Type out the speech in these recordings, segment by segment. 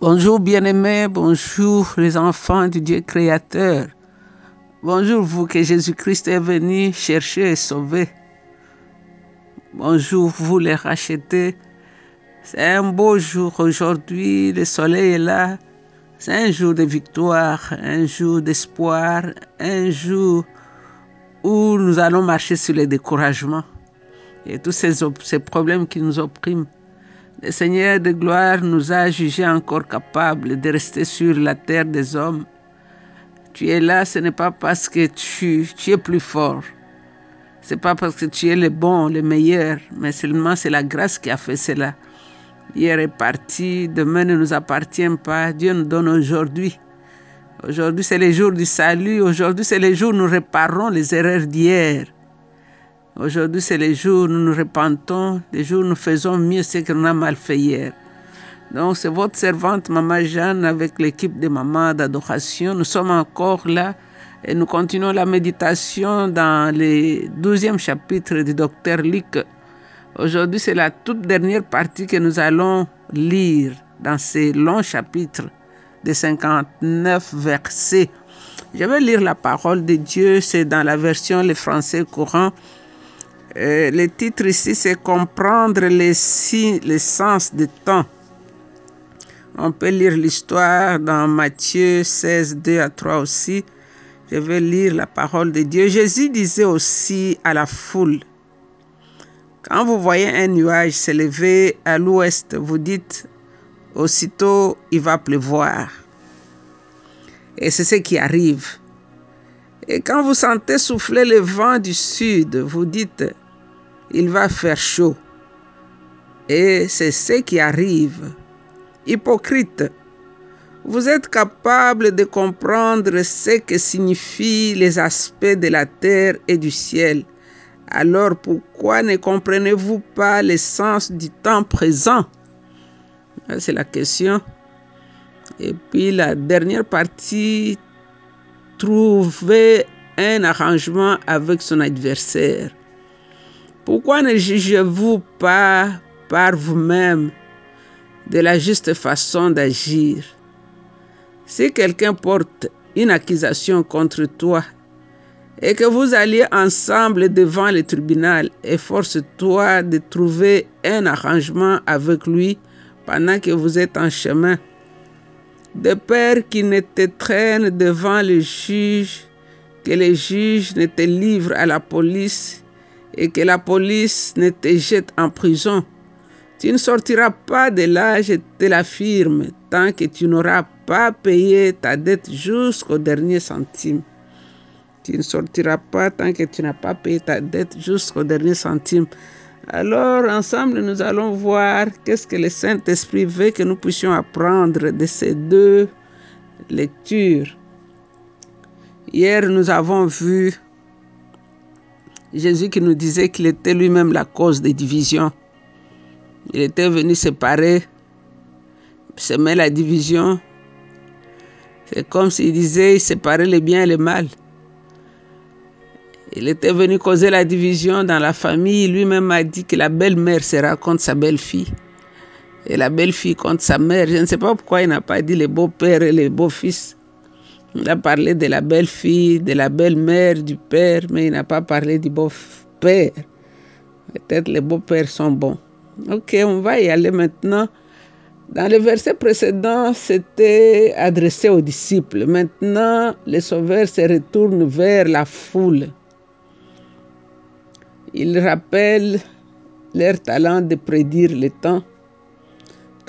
Bonjour bien-aimés, bonjour les enfants du Dieu créateur. Bonjour vous que Jésus-Christ est venu chercher et sauver. Bonjour vous les rachetés. C'est un beau jour aujourd'hui, le soleil est là. C'est un jour de victoire, un jour d'espoir, un jour où nous allons marcher sur les découragements et tous ces, ces problèmes qui nous oppriment. Le Seigneur de gloire nous a jugés encore capables de rester sur la terre des hommes. Tu es là, ce n'est pas parce que tu, es plus fort. Ce n'est pas parce que tu es le bon, le meilleur, mais seulement c'est la grâce qui a fait cela. Hier est parti, demain ne nous appartient pas. Dieu nous donne aujourd'hui. Aujourd'hui, c'est le jour du salut. Aujourd'hui, c'est le jour où nous réparons les erreurs d'hier. Aujourd'hui, c'est le jour où nous nous repentons, le jour où nous faisons mieux ce que nous avons mal fait hier. Donc, c'est votre servante, Maman Jeanne, avec l'équipe de Maman d'adoration. Nous sommes encore là et nous continuons la méditation dans le douzième chapitre du docteur Luc. Aujourd'hui, c'est la toute dernière partie que nous allons lire dans ces longs chapitres de 59 versets. Je vais lire la parole de Dieu, c'est dans la version le français courant. Euh, le titre ici, c'est Comprendre les, les sens du temps. On peut lire l'histoire dans Matthieu 16, 2 à 3 aussi. Je vais lire la parole de Dieu. Jésus disait aussi à la foule, quand vous voyez un nuage s'élever à l'ouest, vous dites, aussitôt il va pleuvoir. Et c'est ce qui arrive. Et quand vous sentez souffler le vent du sud, vous dites, il va faire chaud. Et c'est ce qui arrive. Hypocrite, vous êtes capable de comprendre ce que signifient les aspects de la terre et du ciel. Alors pourquoi ne comprenez-vous pas l'essence du temps présent? C'est la question. Et puis la dernière partie, trouver un arrangement avec son adversaire. Pourquoi ne jugez-vous pas par vous-même de la juste façon d'agir? Si quelqu'un porte une accusation contre toi et que vous alliez ensemble devant le tribunal, efforce-toi de trouver un arrangement avec lui pendant que vous êtes en chemin de peur qu'il ne te traîne devant le juge, que le juge ne te livre à la police et que la police ne te jette en prison. Tu ne sortiras pas de là, je te l'affirme, tant que tu n'auras pas payé ta dette jusqu'au dernier centime. Tu ne sortiras pas tant que tu n'as pas payé ta dette jusqu'au dernier centime. Alors, ensemble, nous allons voir qu'est-ce que le Saint-Esprit veut que nous puissions apprendre de ces deux lectures. Hier, nous avons vu Jésus qui nous disait qu'il était lui-même la cause des divisions. Il était venu séparer, semer la division. C'est comme s'il disait séparer le bien et le mal. Il était venu causer la division dans la famille. Lui-même a dit que la belle-mère sera contre sa belle-fille. Et la belle-fille contre sa mère. Je ne sais pas pourquoi il n'a pas dit le beau-père et le beau-fils. Il a parlé de la belle-fille, de la belle-mère, du père, mais il n'a pas parlé du beau-père. Peut-être les beaux-pères sont bons. Ok, on va y aller maintenant. Dans le verset précédent, c'était adressé aux disciples. Maintenant, le Sauveur se retourne vers la foule. Il rappelle leur talent de prédire le temps.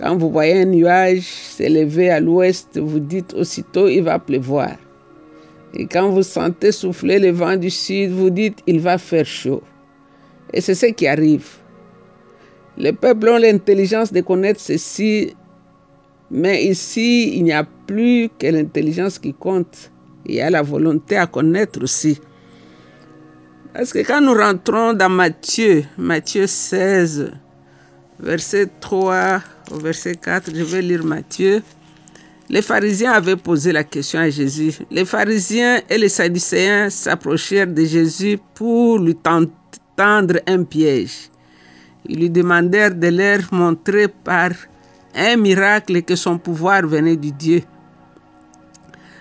Quand vous voyez un nuage s'élever à l'ouest, vous dites aussitôt il va pleuvoir. Et quand vous sentez souffler le vent du sud, vous dites il va faire chaud. Et c'est ce qui arrive. Les peuples ont l'intelligence de connaître ceci, mais ici, il n'y a plus que l'intelligence qui compte. Il y a la volonté à connaître aussi. Parce que quand nous rentrons dans Matthieu, Matthieu 16, verset 3 au verset 4, je vais lire Matthieu. Les pharisiens avaient posé la question à Jésus. Les pharisiens et les sadducéens s'approchèrent de Jésus pour lui tendre un piège. Ils lui demandèrent de leur montrer par un miracle que son pouvoir venait du Dieu.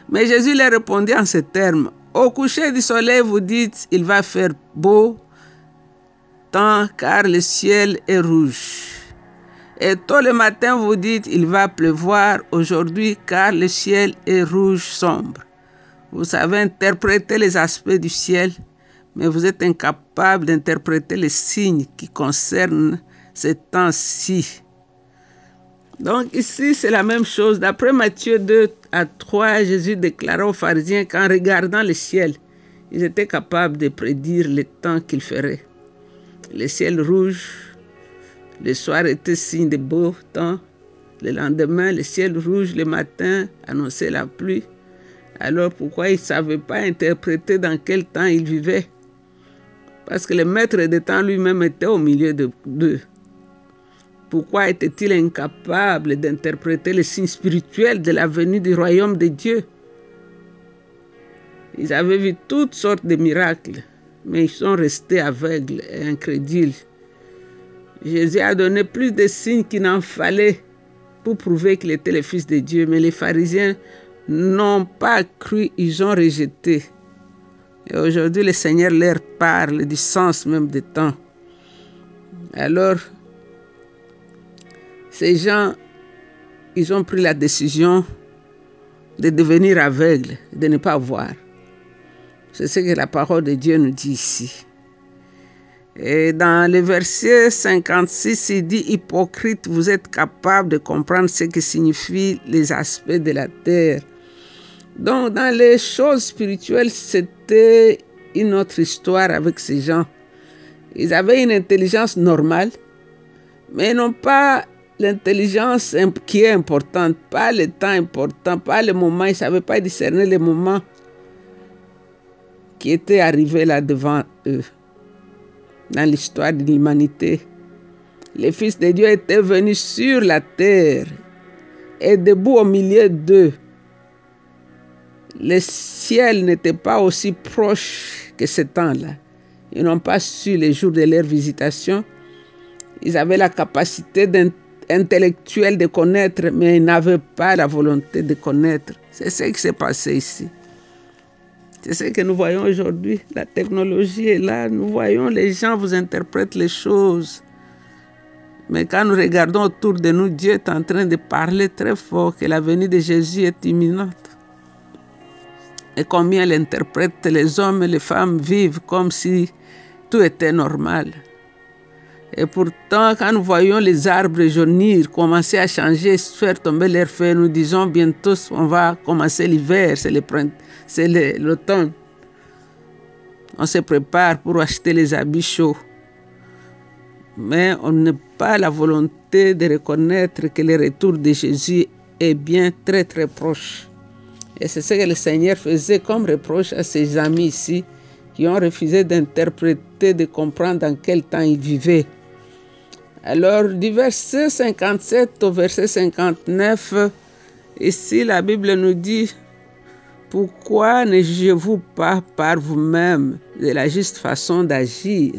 Mais Jésus leur répondit en ces termes, Au coucher du soleil, vous dites, il va faire beau temps car le ciel est rouge. Et tôt le matin, vous dites, il va pleuvoir aujourd'hui car le ciel est rouge sombre. Vous savez interpréter les aspects du ciel, mais vous êtes incapable d'interpréter les signes qui concernent ces temps-ci. Donc ici, c'est la même chose. D'après Matthieu 2 à 3, Jésus déclara aux pharisiens qu'en regardant le ciel, ils étaient capables de prédire le temps qu'il ferait. Le ciel rouge, le soir était signe de beau temps. Le lendemain, le ciel rouge, le matin, annonçait la pluie. Alors pourquoi ils ne savaient pas interpréter dans quel temps ils vivaient? Parce que le maître des temps lui-même était au milieu d'eux. Pourquoi était-il incapable d'interpréter les signes spirituels de la venue du royaume de Dieu? Ils avaient vu toutes sortes de miracles, mais ils sont restés aveugles et incrédules. Jésus a donné plus de signes qu'il n'en fallait pour prouver qu'il était le Fils de Dieu, mais les pharisiens n'ont pas cru, ils ont rejeté. Et aujourd'hui, le Seigneur leur parle du sens même des temps. Alors, ces gens, ils ont pris la décision de devenir aveugles, de ne pas voir. C'est ce que la parole de Dieu nous dit ici. Et dans le verset 56, il dit Hypocrite, vous êtes capable de comprendre ce que signifient les aspects de la terre. Donc, dans les choses spirituelles, c'était une autre histoire avec ces gens. Ils avaient une intelligence normale, mais non pas l'intelligence qui est importante, pas le temps important, pas le moment. Ils ne savaient pas discerner le moment qui était arrivé là devant eux. Dans l'histoire de l'humanité, le Fils de Dieu était venu sur la terre et debout au milieu d'eux. Le ciel n'était pas aussi proche que ce temps-là. Ils n'ont pas su les jours de leur visitation. Ils avaient la capacité intellectuelle de connaître, mais ils n'avaient pas la volonté de connaître. C'est ce qui s'est passé ici. C'est ce que nous voyons aujourd'hui. La technologie est là. Nous voyons les gens vous interprètent les choses. Mais quand nous regardons autour de nous, Dieu est en train de parler très fort que la venue de Jésus est imminente. Et combien elle interprète les hommes et les femmes vivent comme si tout était normal. Et pourtant, quand nous voyons les arbres jaunir, commencer à changer, faire tomber leurs feuilles, nous disons bientôt on va commencer l'hiver, c'est le c'est l'automne. On se prépare pour acheter les habits chauds. Mais on n'a pas la volonté de reconnaître que le retour de Jésus est bien très très proche. Et c'est ce que le Seigneur faisait comme reproche à ses amis ici, qui ont refusé d'interpréter, de comprendre dans quel temps ils vivaient. Alors, du verset 57 au verset 59, ici la Bible nous dit, pourquoi ne jugez-vous pas par vous-même de la juste façon d'agir?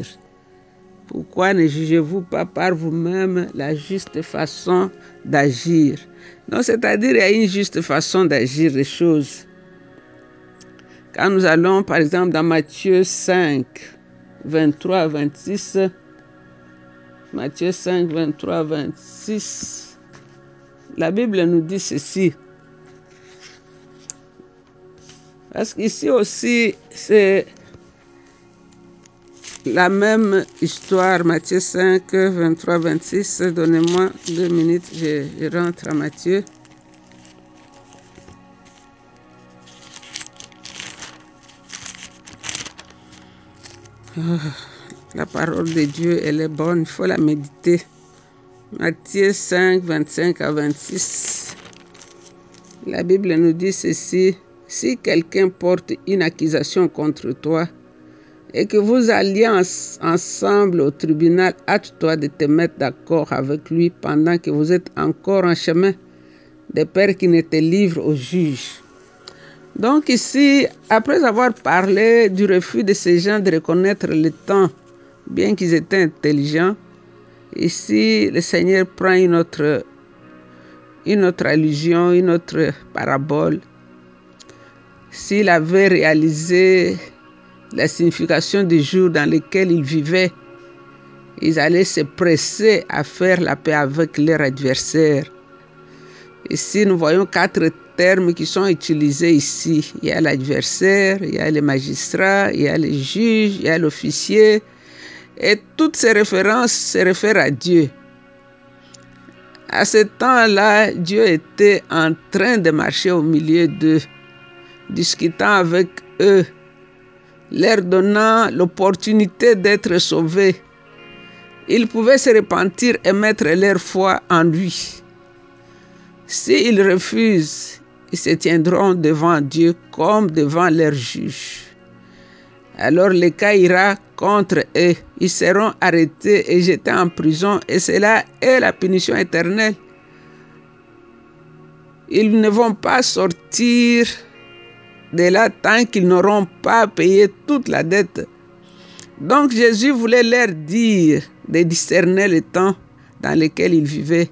Pourquoi ne jugez-vous pas par vous-même la juste façon d'agir? Donc, c'est-à-dire, il y a une juste façon d'agir les choses. Quand nous allons, par exemple, dans Matthieu 5, 23 à 26, Matthieu 5, 23 26, la Bible nous dit ceci. Parce qu'ici aussi, c'est la même histoire, Matthieu 5, 23, 26. Donnez-moi deux minutes, je, rentre à Matthieu. La parole de Dieu, elle est bonne, il faut la méditer. Matthieu 5, 25 à 26. La Bible nous dit ceci. Si quelqu'un porte une accusation contre toi et que vous alliez ensemble au tribunal, hâte-toi de te mettre d'accord avec lui pendant que vous êtes encore en chemin, de peur qu'il ne te livre au juge. Donc ici, après avoir parlé du refus de ces gens de reconnaître le temps, bien qu'ils étaient intelligents, ici le Seigneur prend une autre une autre allusion, une autre parabole, s'il avait réalisé la signification des jours dans lesquels ils vivaient, ils allaient se presser à faire la paix avec leurs adversaires. Ici, nous voyons quatre termes qui sont utilisés ici. Il y a l'adversaire, il y a les magistrats, il y a les juges, il y a l'officier. Et toutes ces références se réfèrent à Dieu. À ce temps-là, Dieu était en train de marcher au milieu d'eux, discutant avec eux, leur donnant l'opportunité d'être sauvés. Ils pouvaient se repentir et mettre leur foi en lui. S'ils refusent, ils se tiendront devant Dieu comme devant leur juge. Alors le cas ira contre eux. Ils seront arrêtés et jetés en prison et cela est la punition éternelle. Ils ne vont pas sortir de là tant qu'ils n'auront pas payé toute la dette. Donc Jésus voulait leur dire de discerner le temps dans lequel ils vivaient.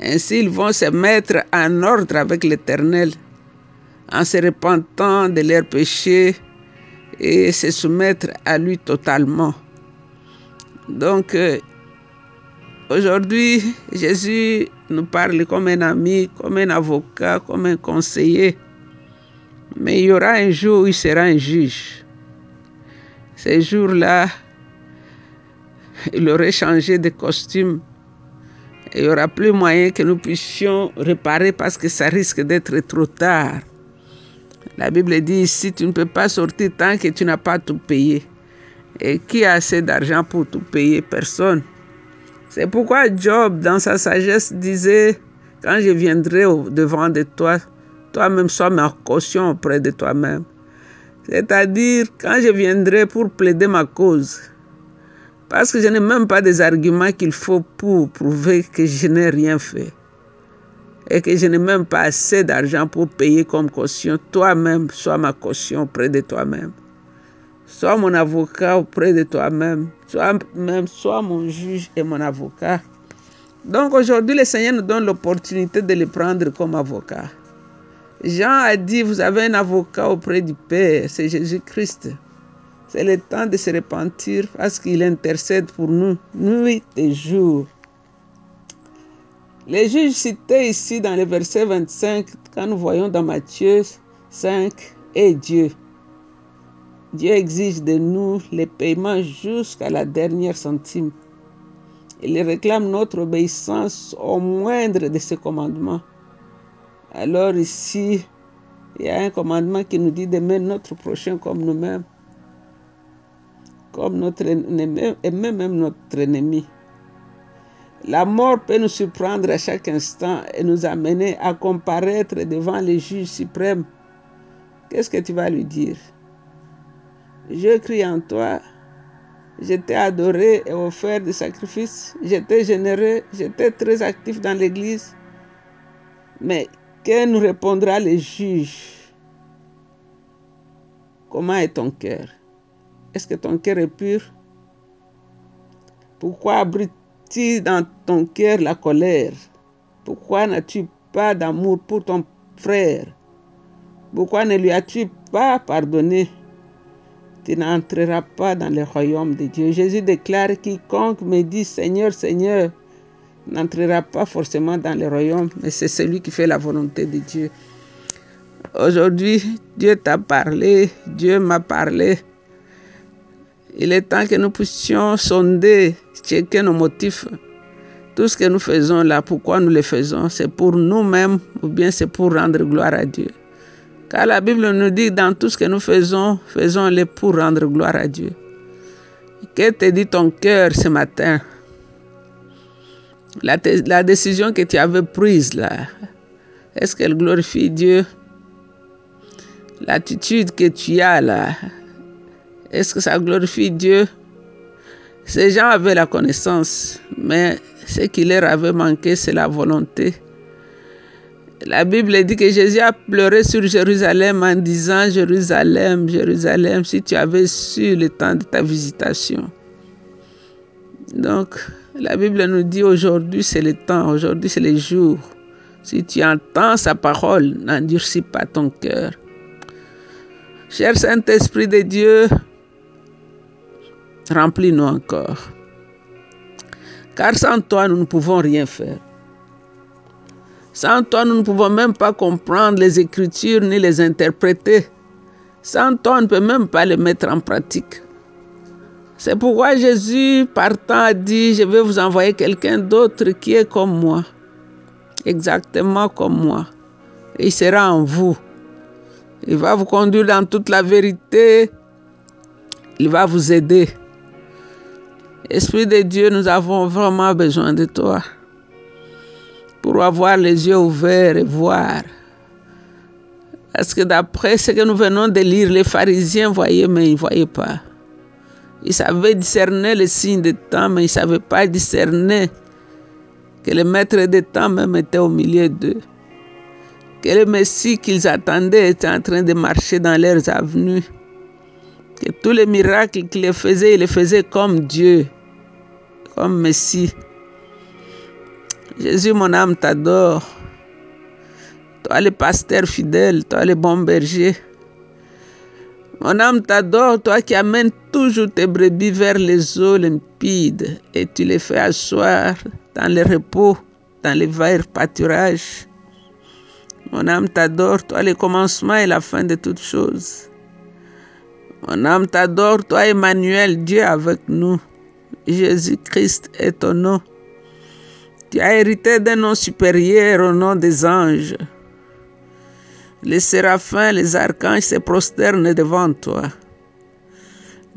Ainsi, ils vont se mettre en ordre avec l'Éternel en se repentant de leurs péchés et se soumettre à lui totalement. Donc, euh, aujourd'hui, Jésus nous parle comme un ami, comme un avocat, comme un conseiller. Mais il y aura un jour où il sera un juge. Ce jour-là, il aurait changé de costume. Il n'y aura plus moyen que nous puissions réparer parce que ça risque d'être trop tard. La Bible dit ici, tu ne peux pas sortir tant que tu n'as pas tout payé. Et qui a assez d'argent pour tout payer? Personne. C'est pourquoi Job, dans sa sagesse, disait, quand je viendrai devant de toi, toi-même sois ma caution auprès de toi-même. C'est-à-dire, quand je viendrai pour plaider ma cause, parce que je n'ai même pas des arguments qu'il faut pour prouver que je n'ai rien fait et que je n'ai même pas assez d'argent pour payer comme caution, toi-même, sois ma caution auprès de toi-même. Sois mon avocat auprès de toi-même. Sois même, sois mon juge et mon avocat. Donc aujourd'hui, le Seigneur nous donne l'opportunité de le prendre comme avocat. Jean a dit, vous avez un avocat auprès du Père, c'est Jésus-Christ. C'est le temps de se repentir parce qu'il intercède pour nous nuit et jour. Les juges cités ici dans le verset 25, quand nous voyons dans Matthieu 5, et Dieu. Dieu exige de nous les paiements jusqu'à la dernière centime. Il réclame notre obéissance au moindre de ses commandements. Alors ici, il y a un commandement qui nous dit d'aimer notre prochain comme nous-mêmes, comme notre ennemi, et même notre ennemi. La mort peut nous surprendre à chaque instant et nous amener à comparaître devant le juge suprême. Qu'est-ce que tu vas lui dire? Je crie en toi, je t'ai adoré et offert des sacrifices, j'étais généreux, j'étais très actif dans l'église. Mais que nous répondra le juge? Comment est ton cœur? Est-ce que ton cœur est pur? Pourquoi abrite dans ton cœur la colère Pourquoi n'as-tu pas d'amour pour ton frère? Pourquoi ne lui as-tu pas pardonné? Tu n'entreras pas dans le royaume de Dieu. Jésus déclare, quiconque me dit Seigneur, Seigneur, n'entrera pas forcément dans le royaume, mais c'est celui qui fait la volonté de Dieu. Aujourd'hui, Dieu t'a parlé, Dieu m'a parlé. Il est temps que nous puissions sonder, checker nos motifs. Tout ce que nous faisons là, pourquoi nous le faisons? C'est pour nous-mêmes ou bien c'est pour rendre gloire à Dieu? Car la Bible nous dit dans tout ce que nous faisons, faisons-le pour rendre gloire à Dieu. Que te dit ton cœur ce matin? La, la décision que tu avais prise là, est-ce qu'elle glorifie Dieu? L'attitude que tu as là, est-ce que ça glorifie Dieu? Ces gens avaient la connaissance, mais ce qui leur avait manqué, c'est la volonté. La Bible dit que Jésus a pleuré sur Jérusalem en disant Jérusalem, Jérusalem, si tu avais su le temps de ta visitation. Donc, la Bible nous dit aujourd'hui c'est le temps, aujourd'hui c'est le jour. Si tu entends sa parole, n'endurcis pas ton cœur. Cher Saint-Esprit de Dieu, remplis-nous encore. Car sans toi, nous ne pouvons rien faire. Sans toi, nous ne pouvons même pas comprendre les Écritures ni les interpréter. Sans toi, on ne peut même pas les mettre en pratique. C'est pourquoi Jésus, partant, a dit, je vais vous envoyer quelqu'un d'autre qui est comme moi, exactement comme moi. Et il sera en vous. Il va vous conduire dans toute la vérité. Il va vous aider. Esprit de Dieu, nous avons vraiment besoin de toi pour avoir les yeux ouverts et voir. Parce que d'après ce que nous venons de lire, les pharisiens voyaient, mais ils ne voyaient pas. Ils savaient discerner les signes des temps, mais ils ne savaient pas discerner que le maître des temps même était au milieu d'eux. Que le Messie qu'ils attendaient était en train de marcher dans leurs avenues. Que tous les miracles qu'il faisait, il les faisait comme Dieu, comme Messie. Jésus, mon âme t'adore. Toi, le pasteur fidèle, toi, le bon berger. Mon âme t'adore, toi qui amènes toujours tes brebis vers les eaux limpides et tu les fais asseoir dans le repos, dans les verts pâturages. Mon âme t'adore, toi le commencement et la fin de toutes choses. Mon âme t'adore, toi Emmanuel, Dieu avec nous. Jésus-Christ est ton nom. Tu as hérité d'un nom supérieur au nom des anges. Les séraphins, les archanges se prosternent devant toi.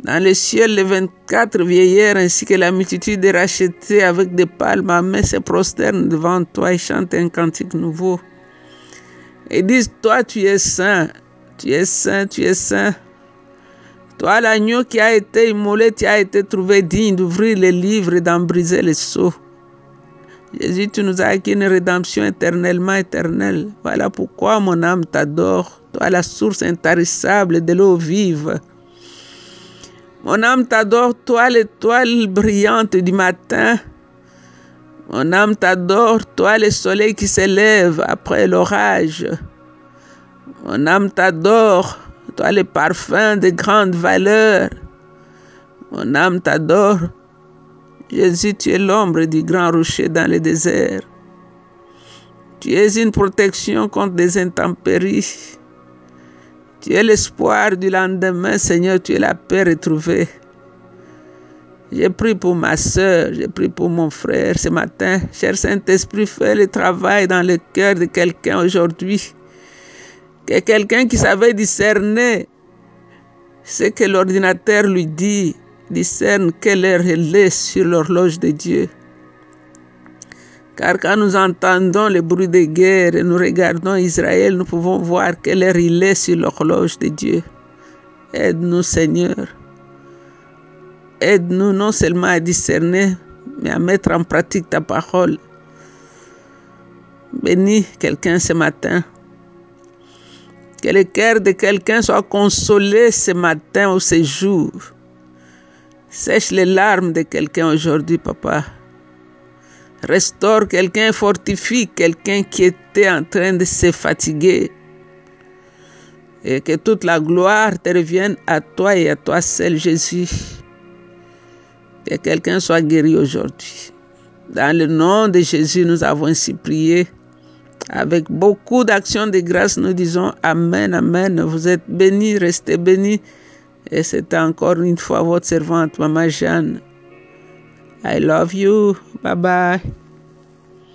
Dans le ciel, les 24 vieillards ainsi que la multitude des rachetés avec des palmes à main se prosternent devant toi et chantent un cantique nouveau. Et disent, toi tu es saint, tu es saint, tu es saint. Toi l'agneau qui a été immolé, tu as été trouvé digne d'ouvrir les livres et d'en briser les sceaux. Jésus, tu nous as acquis une rédemption éternellement éternelle. Voilà pourquoi mon âme t'adore, toi la source intarissable de l'eau vive. Mon âme t'adore, toi l'étoile brillante du matin. Mon âme t'adore, toi le soleil qui s'élève après l'orage. Mon âme t'adore, toi le parfum de grande valeur. Mon âme t'adore, Jésus, tu es l'ombre du grand rocher dans le désert. Tu es une protection contre des intempéries. Tu es l'espoir du lendemain, Seigneur, tu es la paix retrouvée. J'ai pris pour ma soeur, j'ai pris pour mon frère ce matin. Cher Saint-Esprit, fais le travail dans le cœur de quelqu'un aujourd'hui. Que quelqu'un qui savait discerner ce que l'ordinateur lui dit, discerne quelle heure elle est sur l'horloge de Dieu. Car quand nous entendons le bruit des guerres et nous regardons Israël, nous pouvons voir quelle heure il est sur l'horloge de Dieu. Aide-nous, Seigneur. Aide-nous non seulement à discerner, mais à mettre en pratique ta parole. Bénis quelqu'un ce matin. Que le cœur de quelqu'un soit consolé ce matin ou ce jour. Sèche les larmes de quelqu'un aujourd'hui, papa. Restaure quelqu'un, fortifie quelqu'un qui était en train de se fatiguer. Et que toute la gloire te revienne à toi et à toi seul, Jésus. Que quelqu'un soit guéri aujourd'hui. Dans le nom de Jésus, nous avons ainsi prié. Avec beaucoup d'actions de grâce, nous disons Amen, Amen. Vous êtes bénis, restez bénis. Et c'est encore une fois votre servante, Maman Jeanne. I love you. Bye bye.